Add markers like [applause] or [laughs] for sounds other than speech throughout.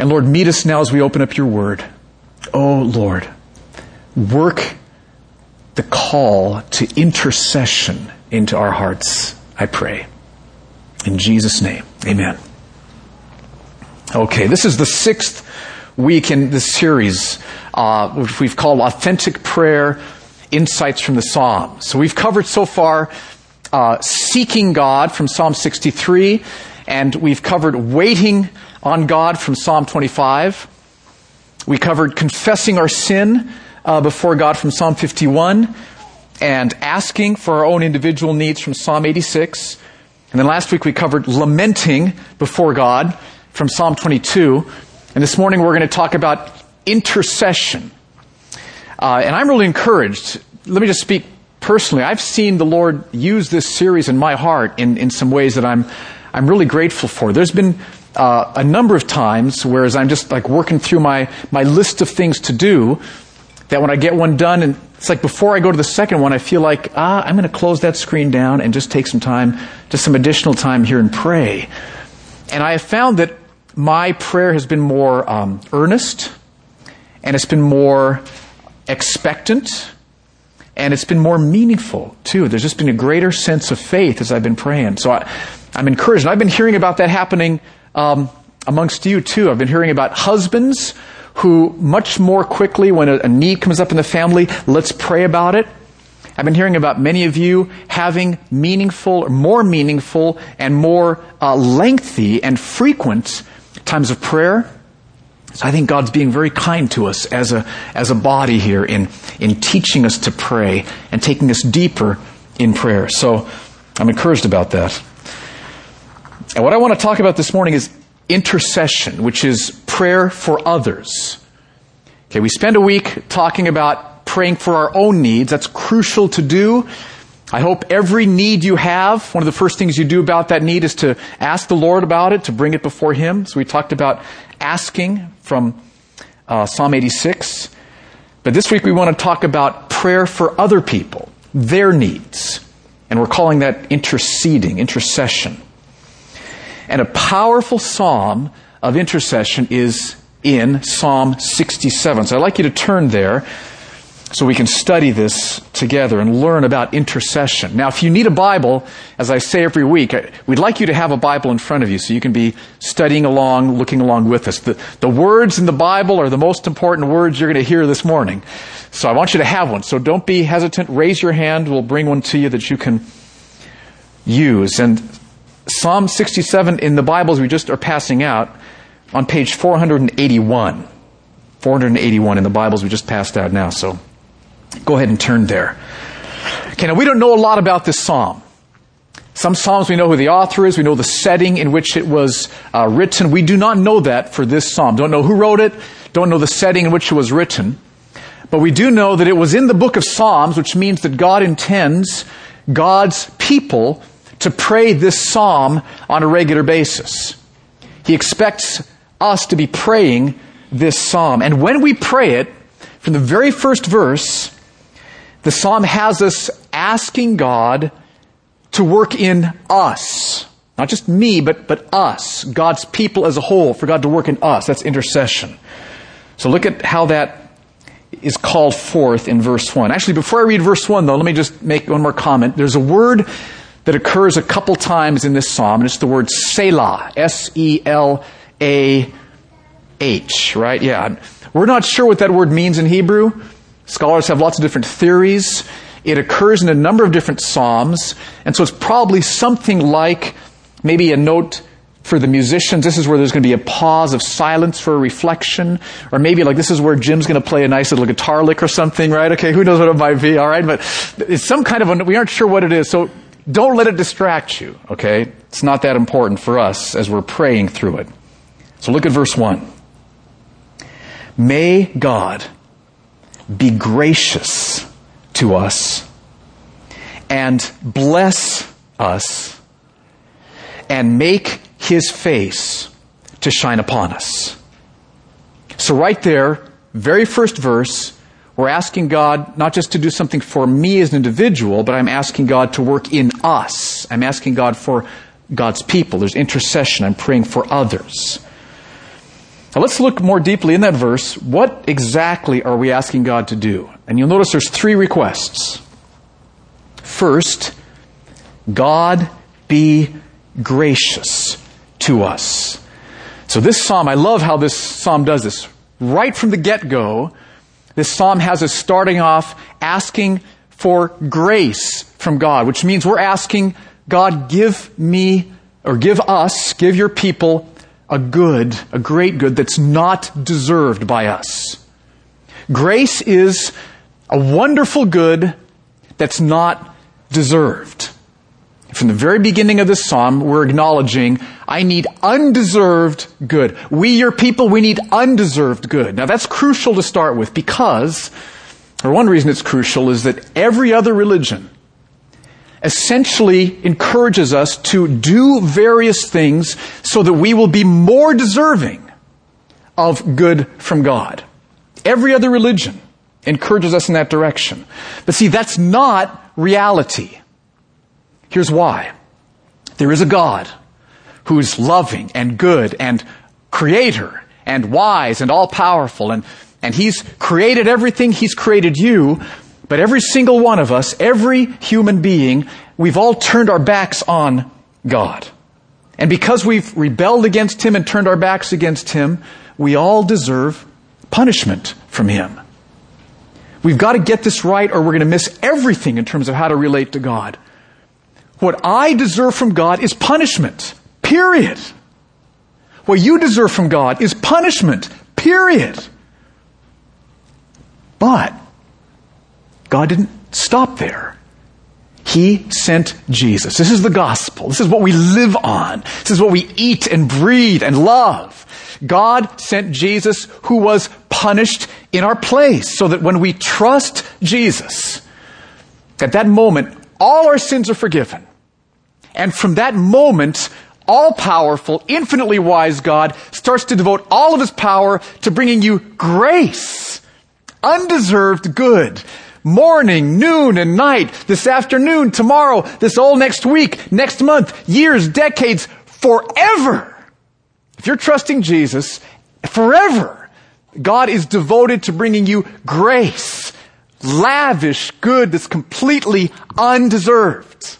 And Lord, meet us now as we open up your word. Oh Lord, work the call to intercession into our hearts, I pray. In Jesus' name, amen. Okay, this is the sixth week in this series, uh, which we've called Authentic Prayer Insights from the Psalms. So we've covered so far uh, seeking God from Psalm 63, and we've covered waiting on God from Psalm 25. We covered confessing our sin uh, before God from Psalm 51 and asking for our own individual needs from Psalm 86. And then last week we covered lamenting before God from Psalm 22. And this morning we're going to talk about intercession. Uh, and I'm really encouraged. Let me just speak personally. I've seen the Lord use this series in my heart in, in some ways that I'm, I'm really grateful for. There's been uh, a number of times, whereas I'm just like working through my, my list of things to do, that when I get one done, and it's like before I go to the second one, I feel like, ah, I'm going to close that screen down and just take some time, just some additional time here and pray. And I have found that my prayer has been more um, earnest, and it's been more expectant, and it's been more meaningful too. There's just been a greater sense of faith as I've been praying. So I, am encouraged. I've been hearing about that happening um, amongst you too. I've been hearing about husbands who much more quickly, when a, a need comes up in the family, let's pray about it. I've been hearing about many of you having meaningful, more meaningful, and more uh, lengthy and frequent times of prayer. So I think God's being very kind to us as a, as a body here in, in teaching us to pray and taking us deeper in prayer. So I'm encouraged about that. And what I want to talk about this morning is intercession, which is prayer for others. Okay, we spend a week talking about praying for our own needs. That's crucial to do. I hope every need you have, one of the first things you do about that need is to ask the Lord about it, to bring it before Him. So we talked about asking from uh, Psalm 86. But this week we want to talk about prayer for other people, their needs. And we're calling that interceding, intercession. And a powerful psalm of intercession is in Psalm 67. So I'd like you to turn there so we can study this together and learn about intercession. Now, if you need a Bible, as I say every week, we'd like you to have a Bible in front of you so you can be studying along, looking along with us. The, the words in the Bible are the most important words you're going to hear this morning. So I want you to have one. So don't be hesitant. Raise your hand. We'll bring one to you that you can use. And Psalm 67 in the Bibles we just are passing out on page 481. 481 in the Bibles we just passed out now, so go ahead and turn there. Okay, now we don't know a lot about this psalm. Some psalms we know who the author is, we know the setting in which it was uh, written. We do not know that for this psalm. Don't know who wrote it, don't know the setting in which it was written. But we do know that it was in the book of Psalms, which means that God intends God's people to pray this psalm on a regular basis. He expects us to be praying this psalm. And when we pray it, from the very first verse, the psalm has us asking God to work in us. Not just me, but, but us, God's people as a whole, for God to work in us. That's intercession. So look at how that is called forth in verse 1. Actually, before I read verse 1, though, let me just make one more comment. There's a word that occurs a couple times in this psalm, and it's the word Selah. S-E-L-A-H, right? Yeah. We're not sure what that word means in Hebrew. Scholars have lots of different theories. It occurs in a number of different psalms, and so it's probably something like maybe a note for the musicians, this is where there's going to be a pause of silence for a reflection. Or maybe like this is where Jim's going to play a nice little guitar lick or something, right? Okay, who knows what it might be, alright? But it's some kind of a, we aren't sure what it is. So don't let it distract you, okay? It's not that important for us as we're praying through it. So look at verse 1. May God be gracious to us and bless us and make his face to shine upon us. So right there, very first verse, we're asking God not just to do something for me as an individual, but I'm asking God to work in us. I'm asking God for God's people. There's intercession. I'm praying for others. Now let's look more deeply in that verse. What exactly are we asking God to do? And you'll notice there's three requests. First, God be gracious to us. So this psalm, I love how this psalm does this. Right from the get-go, this psalm has us starting off asking for grace from God, which means we're asking God, give me, or give us, give your people a good, a great good that's not deserved by us. Grace is a wonderful good that's not deserved. From the very beginning of this psalm, we're acknowledging, I need undeserved good. We, your people, we need undeserved good. Now that's crucial to start with because, or one reason it's crucial is that every other religion essentially encourages us to do various things so that we will be more deserving of good from God. Every other religion encourages us in that direction. But see, that's not reality. Here's why. There is a God who is loving and good and creator and wise and all powerful and, and he's created everything. He's created you. But every single one of us, every human being, we've all turned our backs on God. And because we've rebelled against Him and turned our backs against Him, we all deserve punishment from Him. We've got to get this right or we're going to miss everything in terms of how to relate to God. What I deserve from God is punishment. Period. What you deserve from God is punishment. Period. But God didn't stop there. He sent Jesus. This is the gospel. This is what we live on. This is what we eat and breathe and love. God sent Jesus who was punished in our place so that when we trust Jesus, at that moment, all our sins are forgiven. And from that moment, all powerful, infinitely wise God starts to devote all of his power to bringing you grace, undeserved good, morning, noon, and night, this afternoon, tomorrow, this all next week, next month, years, decades, forever. If you're trusting Jesus, forever, God is devoted to bringing you grace, lavish good that's completely undeserved.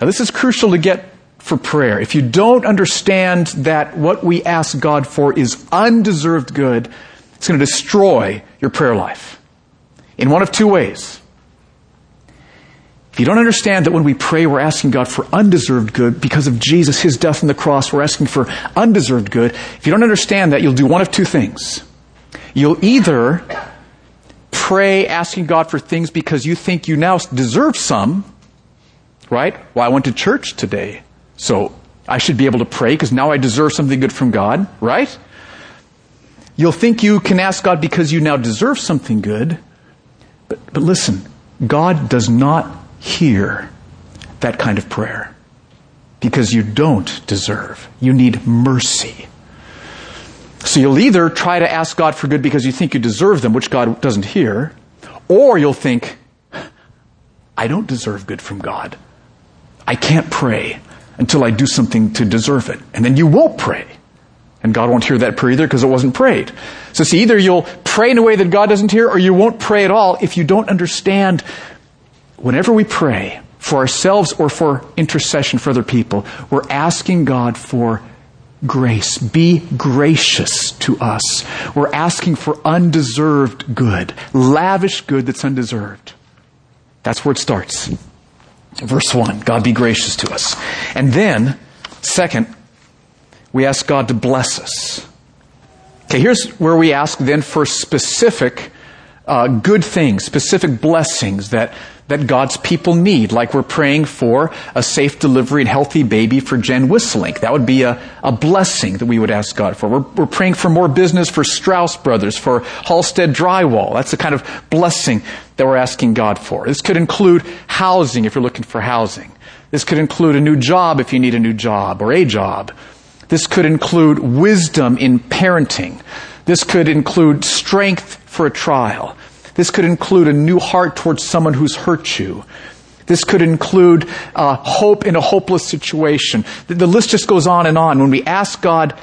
Now, this is crucial to get for prayer. If you don't understand that what we ask God for is undeserved good, it's going to destroy your prayer life in one of two ways. If you don't understand that when we pray, we're asking God for undeserved good because of Jesus, His death on the cross, we're asking for undeserved good. If you don't understand that, you'll do one of two things. You'll either pray asking God for things because you think you now deserve some, right? Well, I went to church today, so I should be able to pray because now I deserve something good from God, right? You'll think you can ask God because you now deserve something good. But, but listen, God does not hear that kind of prayer because you don't deserve. You need mercy. So you'll either try to ask God for good because you think you deserve them, which God doesn't hear, or you'll think, I don't deserve good from God. I can't pray until I do something to deserve it. And then you won't pray. And God won't hear that prayer either because it wasn't prayed. So see, either you'll pray in a way that God doesn't hear or you won't pray at all if you don't understand whenever we pray for ourselves or for intercession for other people, we're asking God for grace. Be gracious to us. We're asking for undeserved good, lavish good that's undeserved. That's where it starts. Verse 1, God be gracious to us. And then, second, we ask God to bless us. Okay, here's where we ask then for specific uh, good things, specific blessings that that God's people need, like we're praying for a safe delivery and healthy baby for Jen Whistling. That would be a, a blessing that we would ask God for. We're, we're praying for more business for Strauss Brothers, for Halstead Drywall. That's the kind of blessing that we're asking God for. This could include housing if you're looking for housing. This could include a new job if you need a new job or a job. This could include wisdom in parenting. This could include strength for a trial. This could include a new heart towards someone who's hurt you. This could include uh, hope in a hopeless situation. The, the list just goes on and on. When we ask God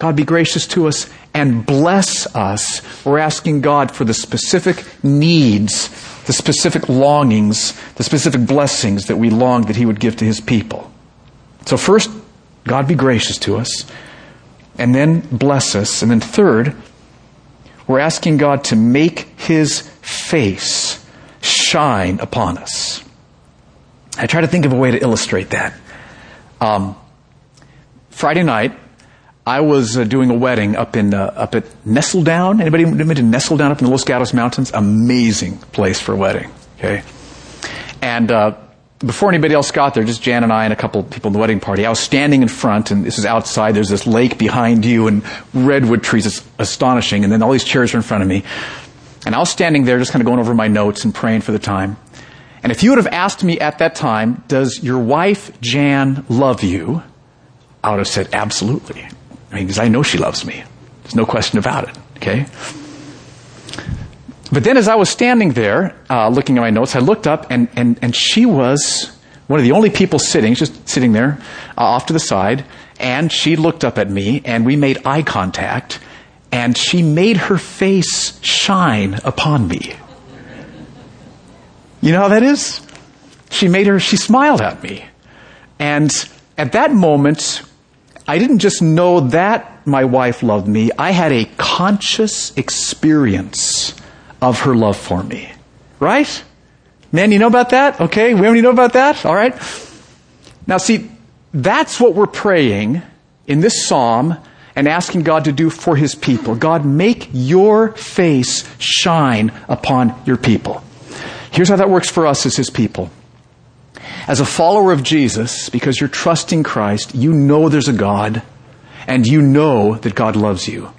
God be gracious to us and bless us. We're asking God for the specific needs, the specific longings, the specific blessings that we long that He would give to His people. So first, God be gracious to us, and then bless us. And then third, we're asking God to make His face shine upon us. I try to think of a way to illustrate that. Um, Friday night, I was uh, doing a wedding up in uh, up at Nestldown. Anybody been to Nestldown up in the Los Gatos Mountains? Amazing place for a wedding. Okay, and uh, before anybody else got there, just Jan and I and a couple people in the wedding party. I was standing in front, and this is outside. There's this lake behind you, and redwood trees. It's astonishing. And then all these chairs are in front of me, and I was standing there, just kind of going over my notes and praying for the time. And if you would have asked me at that time, "Does your wife Jan love you?" I would have said, "Absolutely." I mean, because I know she loves me. There's no question about it. Okay. But then as I was standing there, uh, looking at my notes, I looked up and, and, and she was one of the only people sitting, just sitting there uh, off to the side, and she looked up at me and we made eye contact and she made her face shine upon me. You know how that is? She made her, she smiled at me. And at that moment, I didn't just know that my wife loved me, I had a conscious experience of her love for me. Right? Man, you know about that? Okay, we already know about that? All right. Now see, that's what we're praying in this psalm and asking God to do for his people. God, make your face shine upon your people. Here's how that works for us as his people. As a follower of Jesus, because you're trusting Christ, you know there's a God, and you know that God loves you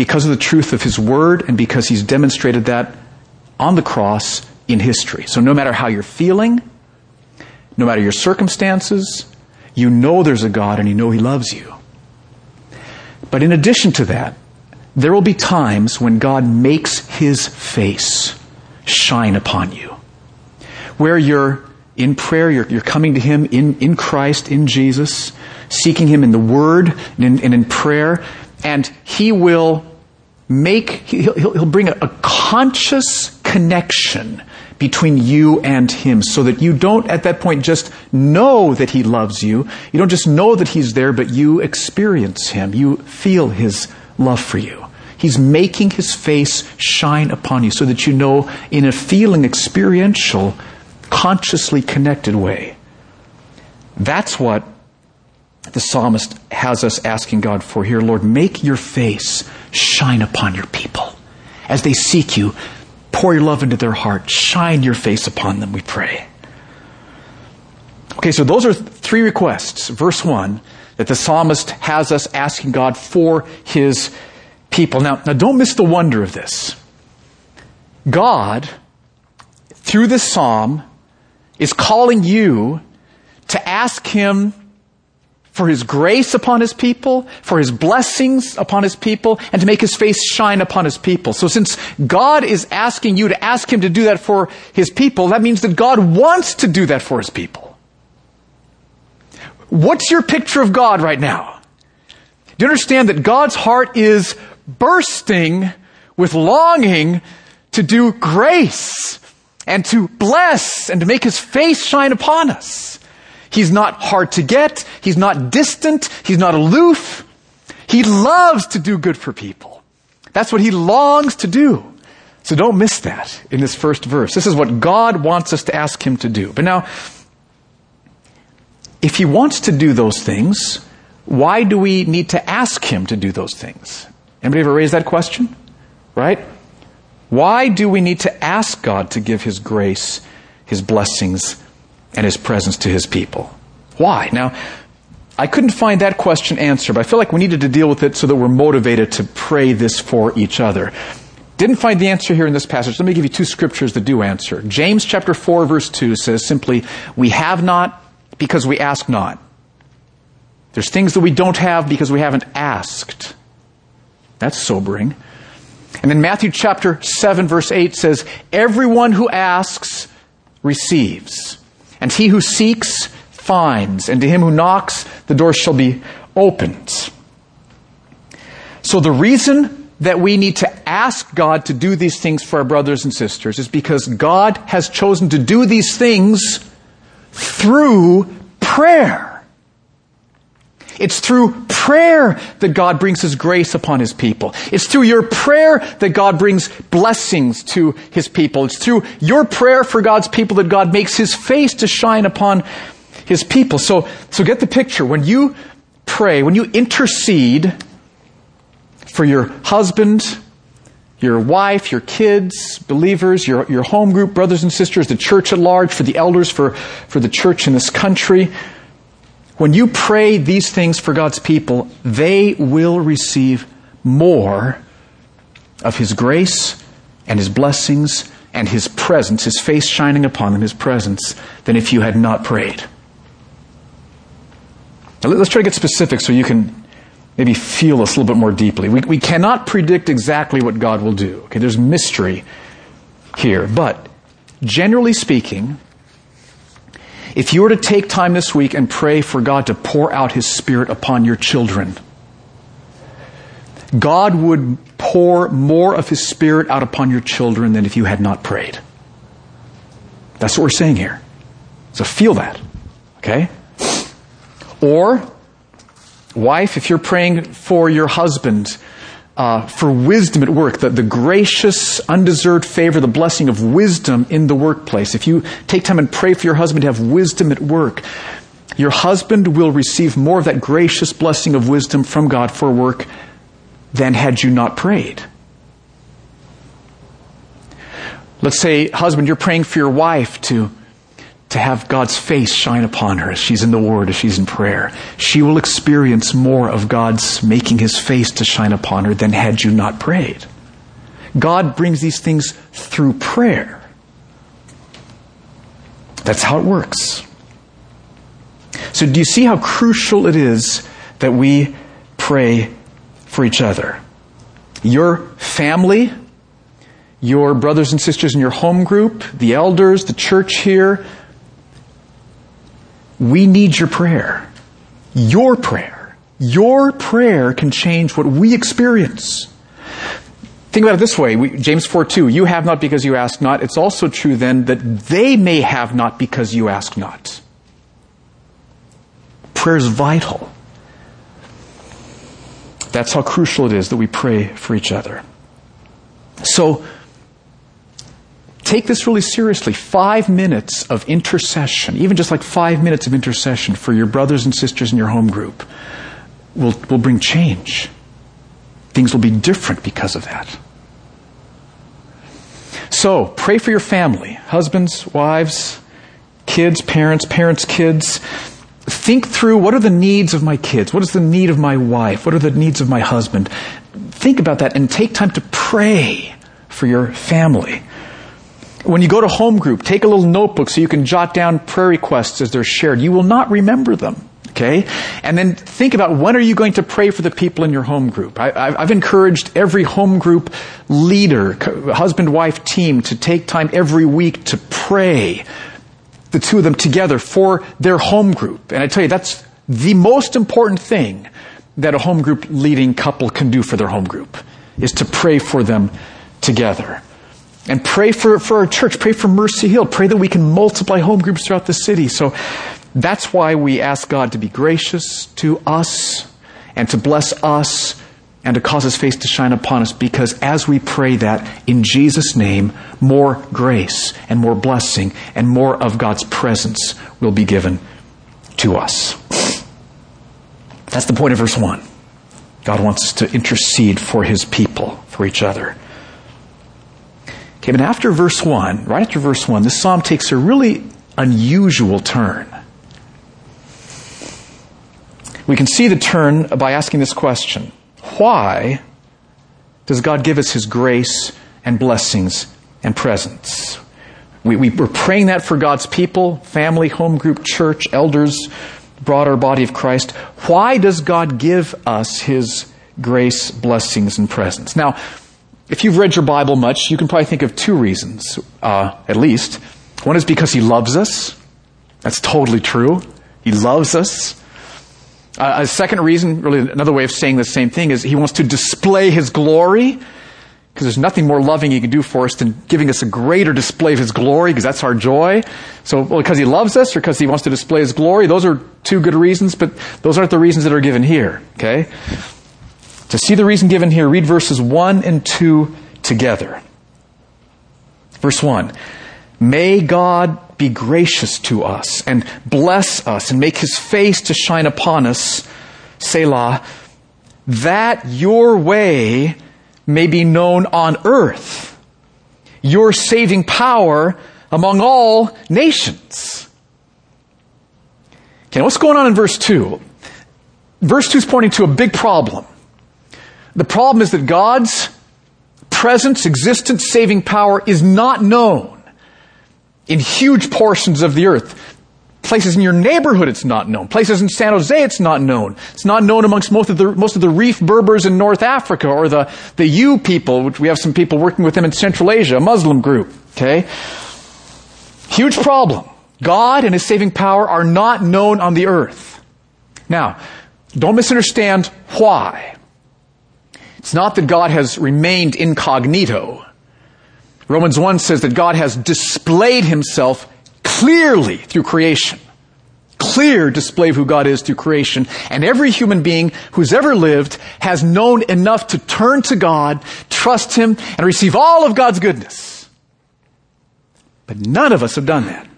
because of the truth of His Word and because He's demonstrated that on the cross in history. So no matter how you're feeling, no matter your circumstances, you know there's a God and you know He loves you. But in addition to that, there will be times when God makes His face shine upon you. Where you're in prayer, you're, you're coming to Him in, in Christ, in Jesus, seeking Him in the Word and in, and in prayer, and He will make, He'll, he'll bring a, a conscious connection between you and Him so that you don't at that point just know that He loves you. You don't just know that He's there, but you experience Him. You feel His love for you. He's making His face shine upon you so that you know in a feeling experiential, consciously connected way. That's what the psalmist has us asking God for here. Lord, make your face shine upon your people. As they seek you, pour your love into their heart. Shine your face upon them, we pray. Okay, so those are three requests. Verse 1 that the psalmist has us asking God for his people. Now, now don't miss the wonder of this. God, through this psalm, is calling you to ask him for his grace upon his people, for his blessings upon his people, and to make his face shine upon his people. So since God is asking you to ask him to do that for his people, that means that God wants to do that for his people. What's your picture of God right now? Do you understand that God's heart is bursting with longing to do grace and to bless and to make his face shine upon us? He's not hard to get. He's not distant. He's not aloof. He loves to do good for people. That's what he longs to do. So don't miss that in this first verse. This is what God wants us to ask him to do. But now, if he wants to do those things, why do we need to ask him to do those things? Anybody ever raise that question? Right? Why do we need to ask God to give his grace, his blessings, and his presence to his people. Why? Now, I couldn't find that question answered, but I feel like we needed to deal with it so that we're motivated to pray this for each other. Didn't find the answer here in this passage. Let me give you two scriptures that do answer. James chapter 4 verse 2 says simply, we have not because we ask not. There's things that we don't have because we haven't asked. That's sobering. And then Matthew chapter 7 verse 8 says, everyone who asks receives. And he who seeks finds, and to him who knocks, the door shall be opened. So the reason that we need to ask God to do these things for our brothers and sisters is because God has chosen to do these things through prayer. It's through prayer that God brings His grace upon His people. It's through your prayer that God brings blessings to His people. It's through your prayer for God's people that God makes His face to shine upon His people. So, so get the picture. When you pray, when you intercede for your husband, your wife, your kids, believers, your, your home group, brothers and sisters, the church at large, for the elders, for, for the church in this country, when you pray these things for God's people, they will receive more of His grace and His blessings and His presence, His face shining upon them, His presence, than if you had not prayed. Now, let's try to get specific so you can maybe feel this a little bit more deeply. We, we cannot predict exactly what God will do. Okay, there's mystery here. But generally speaking, if you were to take time this week and pray for God to pour out His Spirit upon your children, God would pour more of His Spirit out upon your children than if you had not prayed. That's what we're saying here. So feel that. Okay? Or, wife, if you're praying for your husband, uh, for wisdom at work, the, the gracious, undeserved favor, the blessing of wisdom in the workplace. If you take time and pray for your husband to have wisdom at work, your husband will receive more of that gracious blessing of wisdom from God for work than had you not prayed. Let's say, husband, you're praying for your wife to to have God's face shine upon her as she's in the Word, as she's in prayer. She will experience more of God's making His face to shine upon her than had you not prayed. God brings these things through prayer. That's how it works. So, do you see how crucial it is that we pray for each other? Your family, your brothers and sisters in your home group, the elders, the church here, we need your prayer. Your prayer. Your prayer can change what we experience. Think about it this way. We, James 4 2, you have not because you ask not. It's also true then that they may have not because you ask not. Prayer is vital. That's how crucial it is that we pray for each other. So, take this really seriously. Five minutes of intercession, even just like five minutes of intercession for your brothers and sisters in your home group, will, will bring change. Things will be different because of that. So, pray for your family husbands, wives, kids, parents, parents, kids. Think through what are the needs of my kids? What is the need of my wife? What are the needs of my husband? Think about that and take time to pray for your family. When you go to home group, take a little notebook so you can jot down prayer requests as they're shared. You will not remember them. Okay? And then think about when are you going to pray for the people in your home group? I, have encouraged every home group leader, husband wife team to take time every week to pray, the two of them together for their home group. And I tell you, that's the most important thing that a home group leading couple can do for their home group, is to pray for them together. And pray for, for our church. Pray for Mercy Hill. Pray that we can multiply home groups throughout the city. So that's why we ask God to be gracious to us and to bless us and to cause His face to shine upon us because as we pray that in Jesus' name, more grace and more blessing and more of God's presence will be given to us. That's the point of verse 1. God wants us to intercede for His people, for each other. Okay, but after verse 1, right after verse 1, this psalm takes a really unusual turn. We can see the turn by asking this question Why does God give us His grace and blessings and presence? We, we, are praying that for God's people, family, home group, church, elders, broader body of Christ. Why does God give us His grace, blessings, and presence? Now, if you've read your Bible much, you can probably think of two reasons, uh, at least. One is because He loves us. That's totally true. He loves us. Uh, a second reason, really another way of saying the same thing, is he wants to display his glory. Because there's nothing more loving he can do for us than giving us a greater display of his glory, because that's our joy. So, well, because he loves us or because he wants to display his glory, those are two good reasons, but those aren't the reasons that are given here. Okay? To see the reason given here, read verses 1 and 2 together. Verse 1. May God be gracious to us and bless us and make his face to shine upon us, Selah, that your way may be known on earth, your saving power among all nations. Okay, what's going on in verse 2? Verse 2 is pointing to a big problem. The problem is that God's presence, existence, saving power is not known in huge portions of the earth. Places in your neighborhood it's not known. Places in San Jose it's not known. It's not known amongst most of the, most of the Rif Berbers in North Africa or the, the U people, which we have some people working with them in Central Asia, a Muslim group. Okay? Huge problem. God and His saving power are not known on the earth. Now, don't misunderstand why. It's not that God has remained incognito. Romans 1 says that God has displayed himself clearly through creation. Clear display of who God is through creation. And every human being who's ever lived has known enough to turn to God, trust Him, and receive all of God's goodness. But none of us have done that.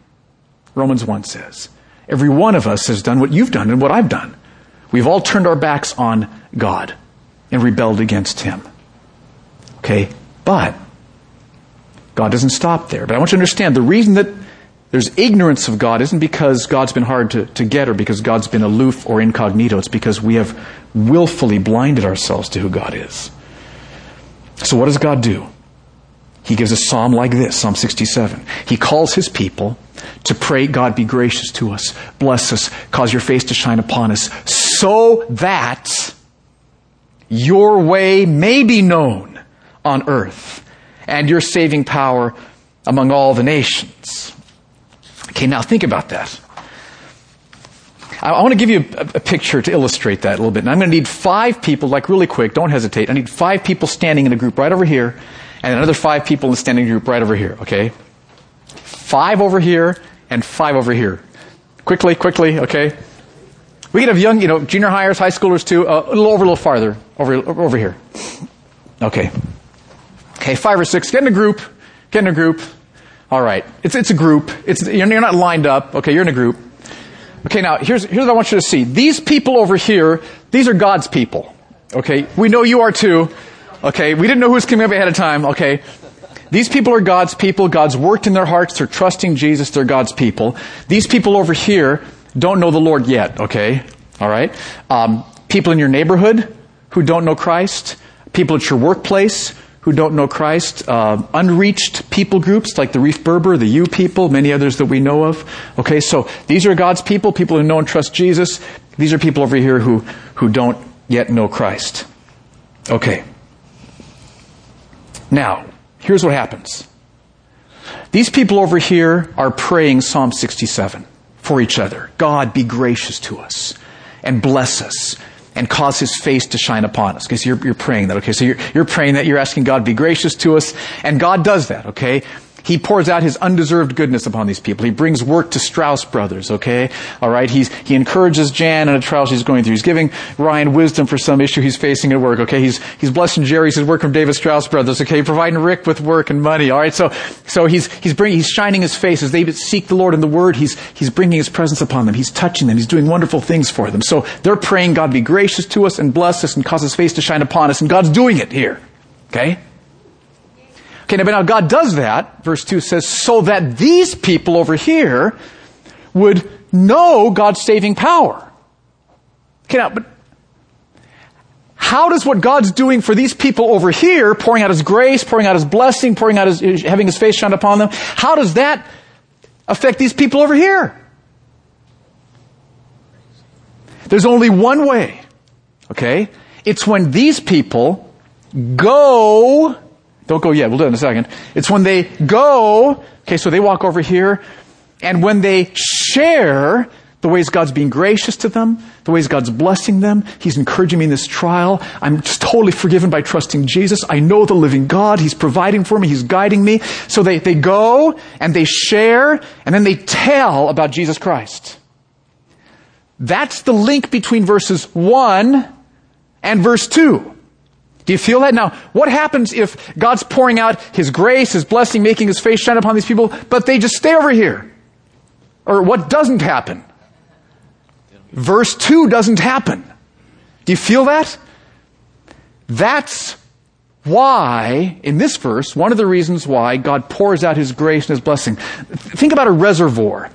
Romans 1 says. Every one of us has done what you've done and what I've done. We've all turned our backs on God and rebelled against Him. Okay? But God doesn't stop there. But I want you to understand the reason that there's ignorance of God isn't because God's been hard to, to get or because God's been aloof or incognito. It's because we have willfully blinded ourselves to who God is. So what does God do? He gives a psalm like this, Psalm 67. He calls his people to pray, God be gracious to us, bless us, cause your face to shine upon us, so that your way may be known on earth and your saving power among all the nations. Okay, now think about that. I, want to give you a, a, picture to illustrate that a little bit. And I'm going to need five people, like really quick, don't hesitate. I need five people standing in a group right over here, and another five people in the standing group right over here, okay? Five over here, and five over here. Quickly, quickly, okay? We could have young, you know, junior hires, high schoolers too, uh, a little over, a little farther, over, over here. Okay. Okay, five or six. Get in a group. Get in a group. All right. It's, it's a group. It's, you're not lined up. Okay, you're in a group. Okay, now here's, here's what I want you to see. These people over here, these are God's people. Okay, we know you are too. Okay, we didn't know who was coming up ahead of time. Okay, these people are God's people. God's worked in their hearts. They're trusting Jesus. They're God's people. These people over here don't know the Lord yet. Okay, all right. Um, people in your neighborhood who don't know Christ. People at your workplace who don't know Christ, uh, unreached people groups like the Rif Berber, the U people, many others that we know of. Okay, so these are God's people, people who know and trust Jesus. These are people over here who, who don't yet know Christ. Okay. Now, here's what happens. These people over here are praying Psalm 67 for each other. God, be gracious to us and bless us and cause his face to shine upon us. So you're, you're praying that, okay? So you're, you're praying that, you're asking God be gracious to us, and God does that, okay? He pours out his undeserved goodness upon these people. He brings work to Strauss Brothers, okay? Alright, he's, he encourages Jan in a trial she's going through. He's giving Ryan wisdom for some issue he's facing at work, okay? He's, he's blessing Jerry's his work from David Strauss Brothers, okay? Providing Rick with work and money, alright? So, so he's, he's bringing, he's shining his face as they seek the Lord in the Word. He's, he's bringing his presence upon them. He's touching them. He's doing wonderful things for them. So they're praying God be gracious to us and bless us and cause his face to shine upon us, and God's doing it here, okay? Okay, now, now God does that, verse 2 says, so that these people over here would know God's saving power. Okay, now, but how does what God's doing for these people over here, pouring out His grace, pouring out His blessing, pouring out His, having His face shine upon them, how does that affect these people over here? There's only one way. Okay? It's when these people go don't go yet. We'll do it in a second. It's when they go, okay, so they walk over here, and when they share the ways God's being gracious to them, the ways God's blessing them. He's encouraging me in this trial. I'm just totally forgiven by trusting Jesus. I know the living God. He's providing for me. He's guiding me. So they, they go and they share and then they tell about Jesus Christ. That's the link between verses 1 and verse 2. Do you feel that? Now, what happens if God's pouring out His grace, His blessing, making His face shine upon these people, but they just stay over here? Or what doesn't happen? Verse 2 doesn't happen. Do you feel that? That's why, in this verse, one of the reasons why God pours out His grace and His blessing. Think about a reservoir.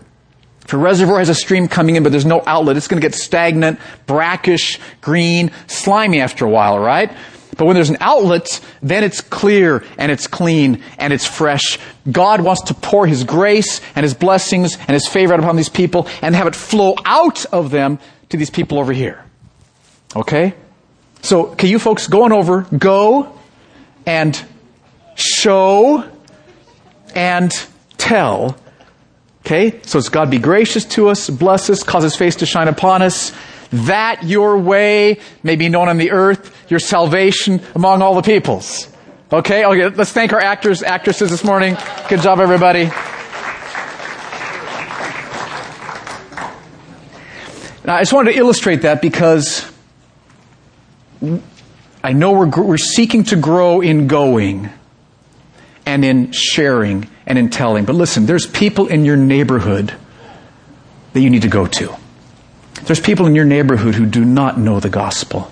If a reservoir has a stream coming in, but there's no outlet, it's going to get stagnant, brackish, green, slimy after a while, right? But when there's an outlet, then it's clear and it's clean and it's fresh. God wants to pour His grace and His blessings and His favor upon these people and have it flow out of them to these people over here. Okay? So, can you folks going over, go and show and tell. Okay? So it's God be gracious to us, bless us, cause His face to shine upon us that your way may be known on the earth, your salvation among all the peoples. Okay? Okay, let's thank our actors, actresses this morning. Good job, everybody. Now, I just wanted to illustrate that because I know we're, we're seeking to grow in going and in sharing and in telling. But listen, there's people in your neighborhood that you need to go to. There's people in your neighborhood who do not know the gospel,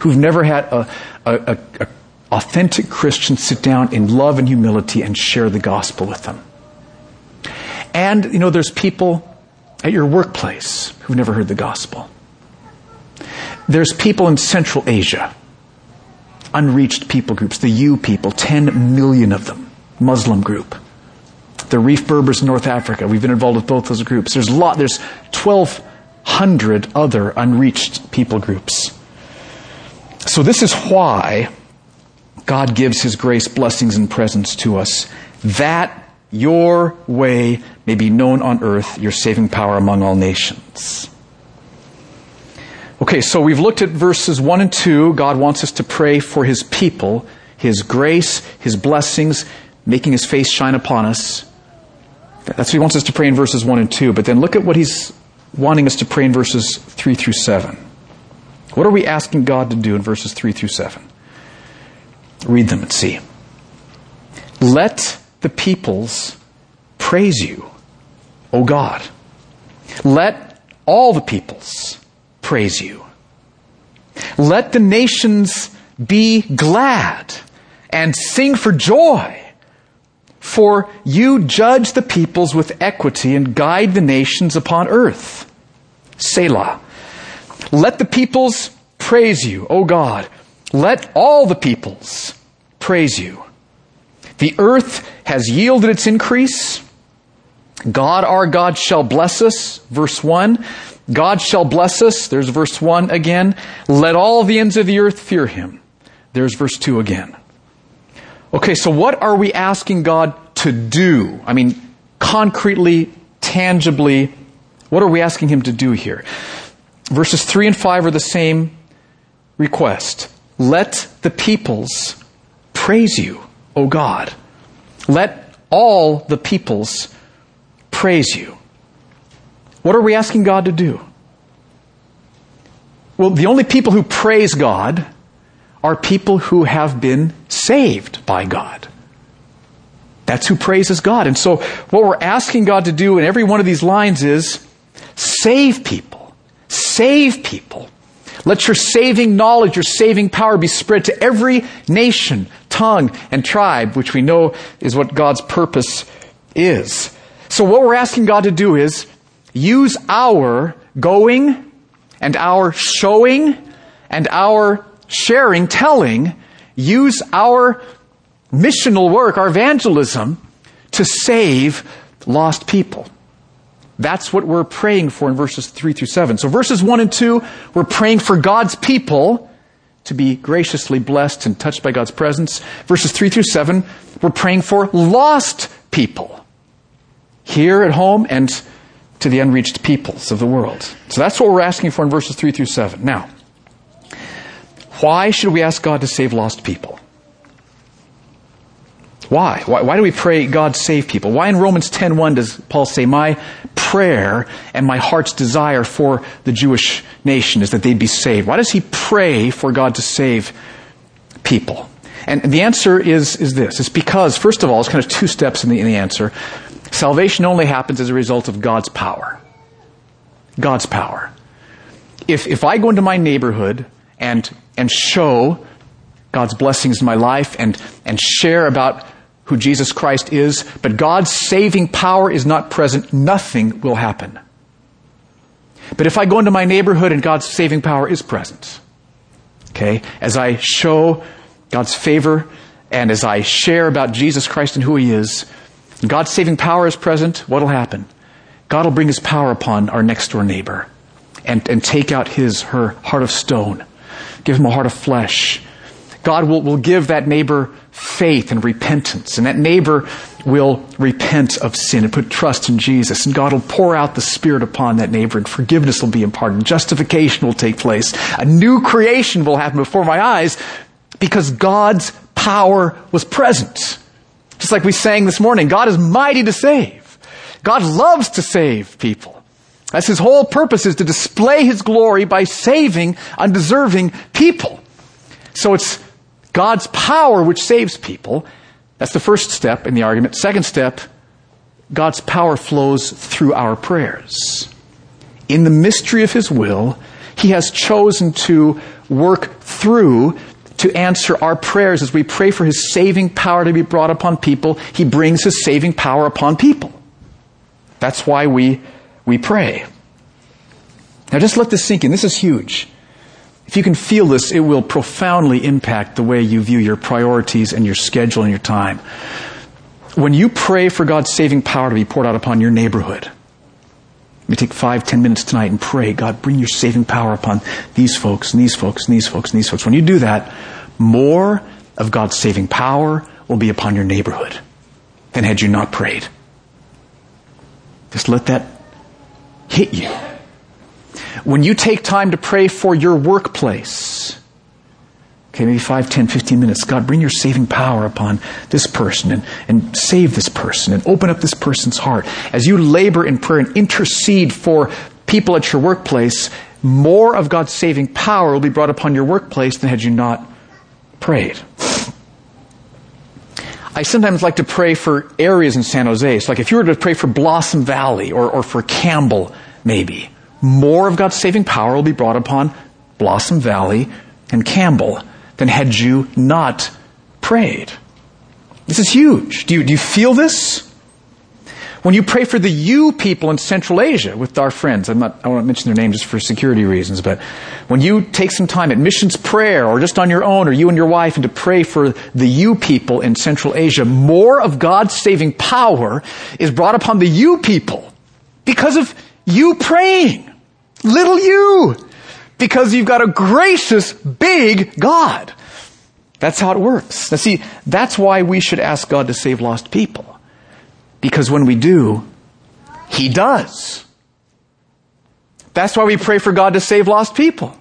who've never had a, a, a, authentic Christian sit down in love and humility and share the gospel with them. And, you know, there's people at your workplace who've never heard the gospel. There's people in Central Asia, unreached people groups, the U people, 10 million of them, Muslim group. The Rif Berbers in North Africa, we've been involved with both those groups. There's a lot, there's 12 hundred other unreached people groups. So this is why God gives His grace, blessings, and presence to us, that your way may be known on earth, your saving power among all nations. Okay, so we've looked at verses 1 and 2. God wants us to pray for His people, His grace, His blessings, making His face shine upon us. That's what He wants us to pray in verses 1 and 2. But then look at what He's wanting us to pray in verses 3 through 7. What are we asking God to do in verses 3 through 7? Read them and see. Let the peoples praise you, O God. Let all the peoples praise you. Let the nations be glad and sing for joy. For you judge the peoples with equity and guide the nations upon earth. Selah. Let the peoples praise you, O God. Let all the peoples praise you. The earth has yielded its increase. God our God shall bless us. Verse 1. God shall bless us. There's verse 1 again. Let all the ends of the earth fear him. There's verse 2 again. Okay, so what are we asking God to do? I mean, concretely, tangibly, what are we asking him to do here? Verses 3 and 5 are the same request. Let the peoples praise you, O God. Let all the peoples praise you. What are we asking God to do? Well, the only people who praise God are people who have been saved by God. That's who praises God. And so what we're asking God to do in every one of these lines is save people. Save people. Let your saving knowledge, your saving power be spread to every nation, tongue, and tribe, which we know is what God's purpose is. So what we're asking God to do is use our going and our showing and our sharing, telling, use our missional work, our evangelism, to save lost people. That's what we're praying for in verses 3 through 7. So verses 1 and 2, we're praying for God's people to be graciously blessed and touched by God's presence. Verses 3 through 7, we're praying for lost people here at home and to the unreached peoples of the world. So that's what we're asking for in verses 3 through 7. Now, why should we ask God to save lost people? Why? Why, why do we pray God save people? Why in Romans 10.1 does Paul say, my prayer and my heart's desire for the Jewish nation is that they'd be saved? Why does he pray for God to save people? And the answer is, is this. It's because, first of all, it's kind of two steps in the, in the answer. Salvation only happens as a result of God's power. God's power. If, if I go into my neighborhood and, and show God's blessings in my life and, and share about who Jesus Christ is, but God's saving power is not present, nothing will happen. But if I go into my neighborhood and God's saving power is present, okay, as I show God's favor and as I share about Jesus Christ and who He is, God's saving power is present, what'll happen? God will bring His power upon our next door neighbor and, and take out his, her heart of stone, give him a heart of flesh. God will, will give that neighbor faith and repentance. And that neighbor will repent of sin and put trust in Jesus. And God will pour out the Spirit upon that neighbor and forgiveness will be imparted. Justification will take place. A new creation will happen before my eyes because God's power was present. Just like we sang this morning, God is mighty to save. God loves to save people. That's his whole purpose is to display his glory by saving undeserving people. So it's God's power which saves people. That's the first step in the argument. Second step, God's power flows through our prayers. In the mystery of His will, He has chosen to work through to answer our prayers as we pray for His saving power to be brought upon people. He brings His saving power upon people. That's why we, we pray. Now just let this sink in. This is huge. If you can feel this, it will profoundly impact the way you view your priorities and your schedule and your time. When you pray for God's saving power to be poured out upon your neighborhood, you take five, ten minutes tonight and pray, God, bring your saving power upon these folks and these folks and these folks and these folks. When you do that, more of God's saving power will be upon your neighborhood than had you not prayed. Just let that hit you. When you take time to pray for your workplace, okay, maybe 5, 10, 15 minutes, God, bring your saving power upon this person and, and save this person and open up this person's heart. As you labor in prayer and intercede for people at your workplace, more of God's saving power will be brought upon your workplace than had you not prayed. I sometimes like to pray for areas in San Jose. So like if you were to pray for Blossom Valley or, or for Campbell, maybe more of God's saving power will be brought upon Blossom Valley and Campbell than had you not prayed. This is huge. Do you, do you feel this? When you pray for the you people in Central Asia with our friends, I'm not, I won't mention their name just for security reasons, but when you take some time at missions prayer or just on your own or you and your wife and to pray for the you people in Central Asia, more of God's saving power is brought upon the you people because of you praying. Little you. Because you've got a gracious, big God. That's how it works. Now see, that's why we should ask God to save lost people. Because when we do, He does. That's why we pray for God to save lost people.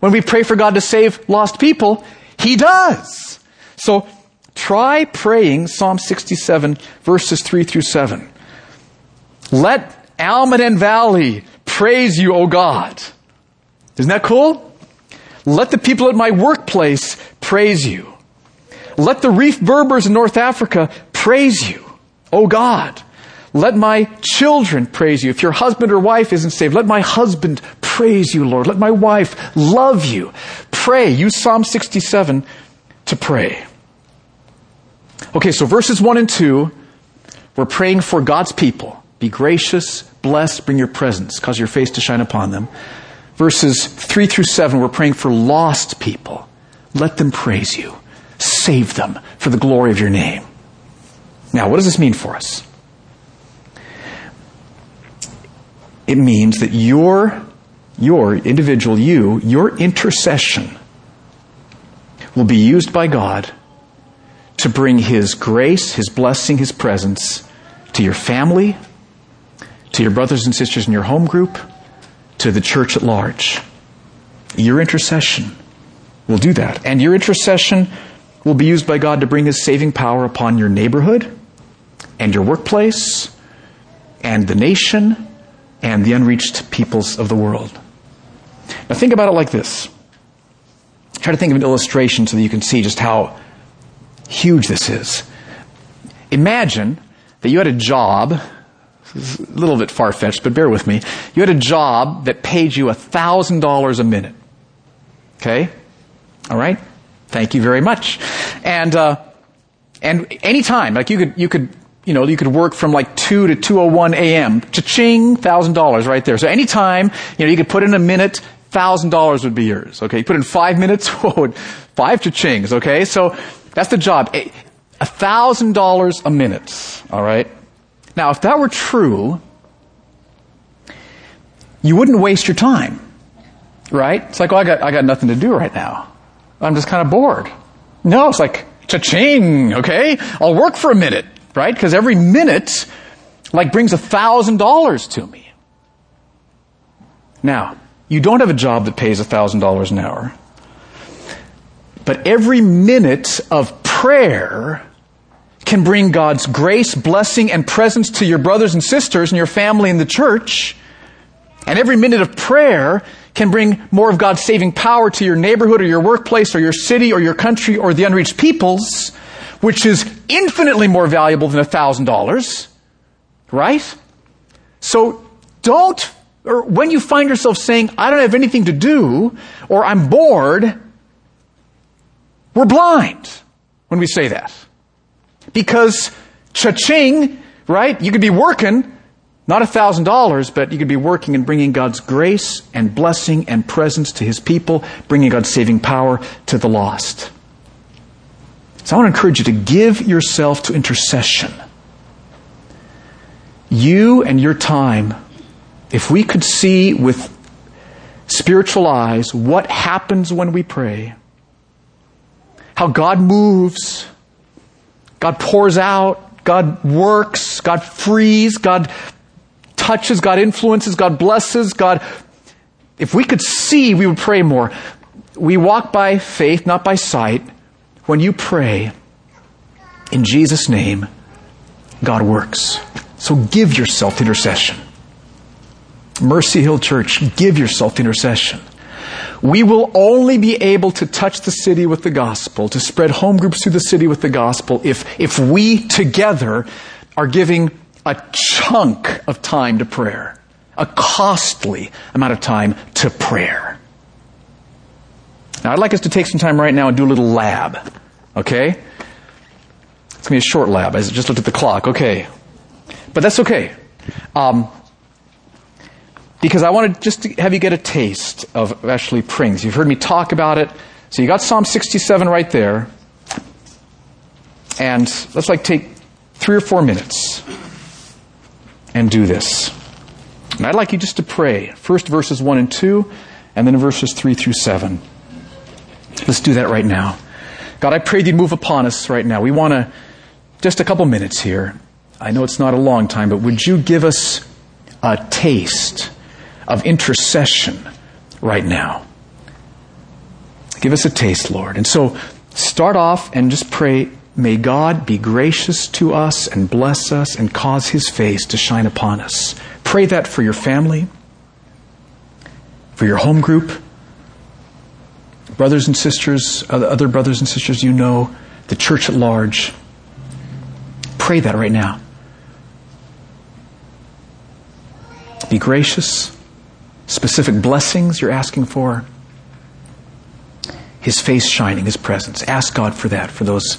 When we pray for God to save lost people, He does. So try praying Psalm 67 verses 3 through 7. Let Almaden Valley praise you, O God. Isn't that cool? Let the people at my workplace praise you. Let the Rif Berbers in North Africa praise you, O God. Let my children praise you. If your husband or wife isn't saved, let my husband praise you, Lord. Let my wife love you. Pray. Use Psalm 67 to pray. Okay, so verses 1 and 2, we're praying for God's people. Be gracious, bless, bring your presence, cause your face to shine upon them. Verses 3 through 7, we're praying for lost people. Let them praise you. Save them for the glory of your name. Now, what does this mean for us? It means that your, your individual, you, your intercession will be used by God to bring His grace, His blessing, His presence to your family, to your brothers and sisters in your home group, to the church at large. Your intercession will do that. And your intercession will be used by God to bring His saving power upon your neighborhood and your workplace and the nation and the unreached peoples of the world. Now think about it like this. Try to think of an illustration so that you can see just how huge this is. Imagine that you had a job, a little bit far fetched, but bear with me. You had a job that paid you $1,000 a minute. Okay? All right? Thank you very much. And, uh, and anytime, like you could, you could, you know, you could work from like 2 to 2.01 a.m. Cha-ching, $1,000 right there. So anytime, you know, you could put in a minute, $1,000 would be yours. Okay? You put in five minutes, [laughs] five cha-chings. Okay? So that's the job. $1,000 a minute. All right? Now, if that were true, you wouldn't waste your time. Right? It's like, oh, I got, I got nothing to do right now. I'm just kind of bored. No, it's like, cha-ching, okay? I'll work for a minute, right? Because every minute, like, brings a thousand dollars to me. Now, you don't have a job that pays a thousand dollars an hour. But every minute of prayer can bring God's grace, blessing, and presence to your brothers and sisters and your family in the church. And every minute of prayer can bring more of God's saving power to your neighborhood or your workplace or your city or your country or the unreached peoples, which is infinitely more valuable than $1,000. Right? So don't, or when you find yourself saying, I don't have anything to do, or I'm bored, we're blind when we say that. Because cha-ching, right? You could be working, not a thousand dollars, but you could be working and bringing God's grace and blessing and presence to His people, bringing God's saving power to the lost. So I want to encourage you to give yourself to intercession. You and your time, if we could see with spiritual eyes what happens when we pray, how God moves, God pours out, God works, God frees, God touches, God influences, God blesses, God. If we could see, we would pray more. We walk by faith, not by sight. When you pray, in Jesus' name, God works. So give yourself to intercession. Mercy Hill Church, give yourself to intercession. We will only be able to touch the city with the gospel, to spread home groups through the city with the gospel, if, if we together are giving a chunk of time to prayer, a costly amount of time to prayer. Now, I'd like us to take some time right now and do a little lab. Okay? It's going to be a short lab. I just looked at the clock. Okay. But that's okay. Um, because I want to just have you get a taste of actually praying. You've heard me talk about it. So you got Psalm 67 right there. And let's like take three or four minutes and do this. And I'd like you just to pray. First verses 1 and 2, and then verses 3 through 7. Let's do that right now. God, I pray you'd move upon us right now. We want to, just a couple minutes here. I know it's not a long time, but would you give us a taste of intercession right now? Give us a taste, Lord. And so start off and just pray May God be gracious to us and bless us and cause his face to shine upon us. Pray that for your family, for your home group, brothers and sisters, other brothers and sisters you know, the church at large. Pray that right now. Be gracious. Specific blessings you're asking for. His face shining, His presence. Ask God for that, for those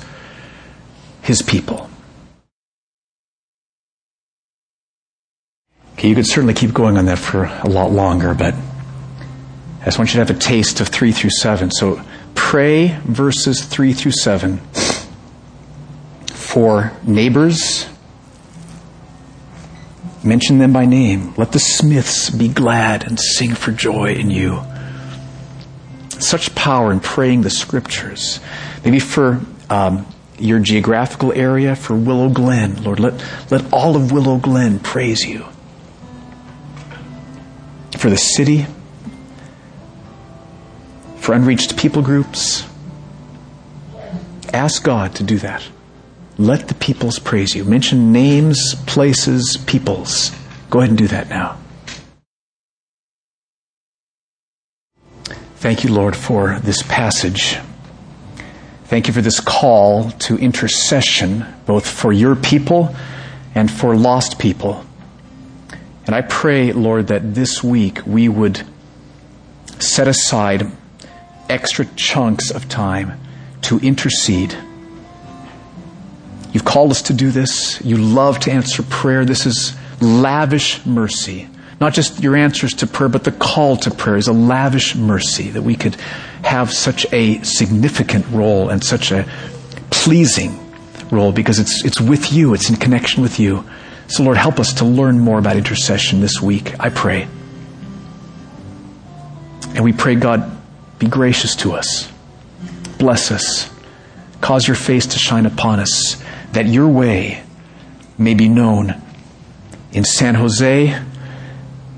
his people. Okay, you could certainly keep going on that for a lot longer, but I just want you to have a taste of 3 through 7. So pray verses 3 through 7 for neighbors. Mention them by name. Let the Smiths be glad and sing for joy in you. Such power in praying the scriptures. Maybe for um, your geographical area for Willow Glen. Lord, let, let all of Willow Glen praise you. for the city, for unreached people groups. Ask God to do that. Let the peoples praise you. Mention names, places, peoples. Go ahead and do that now. Thank you, Lord, for this passage. Thank you for this call to intercession, both for your people and for lost people. And I pray, Lord, that this week we would set aside extra chunks of time to intercede. You've called us to do this. You love to answer prayer. This is lavish mercy. Not just your answers to prayer, but the call to prayer is a lavish mercy that we could have such a significant role and such a pleasing role because it's, it's with you, it's in connection with you. So, Lord, help us to learn more about intercession this week, I pray. And we pray, God, be gracious to us. Bless us. Cause your face to shine upon us, that your way may be known in San Jose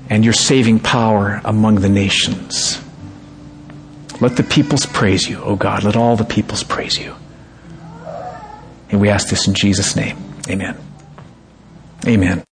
and your saving power among the nations. Let the peoples praise you, O God. Let all the peoples praise you. And we ask this in Jesus' name. Amen. Amen.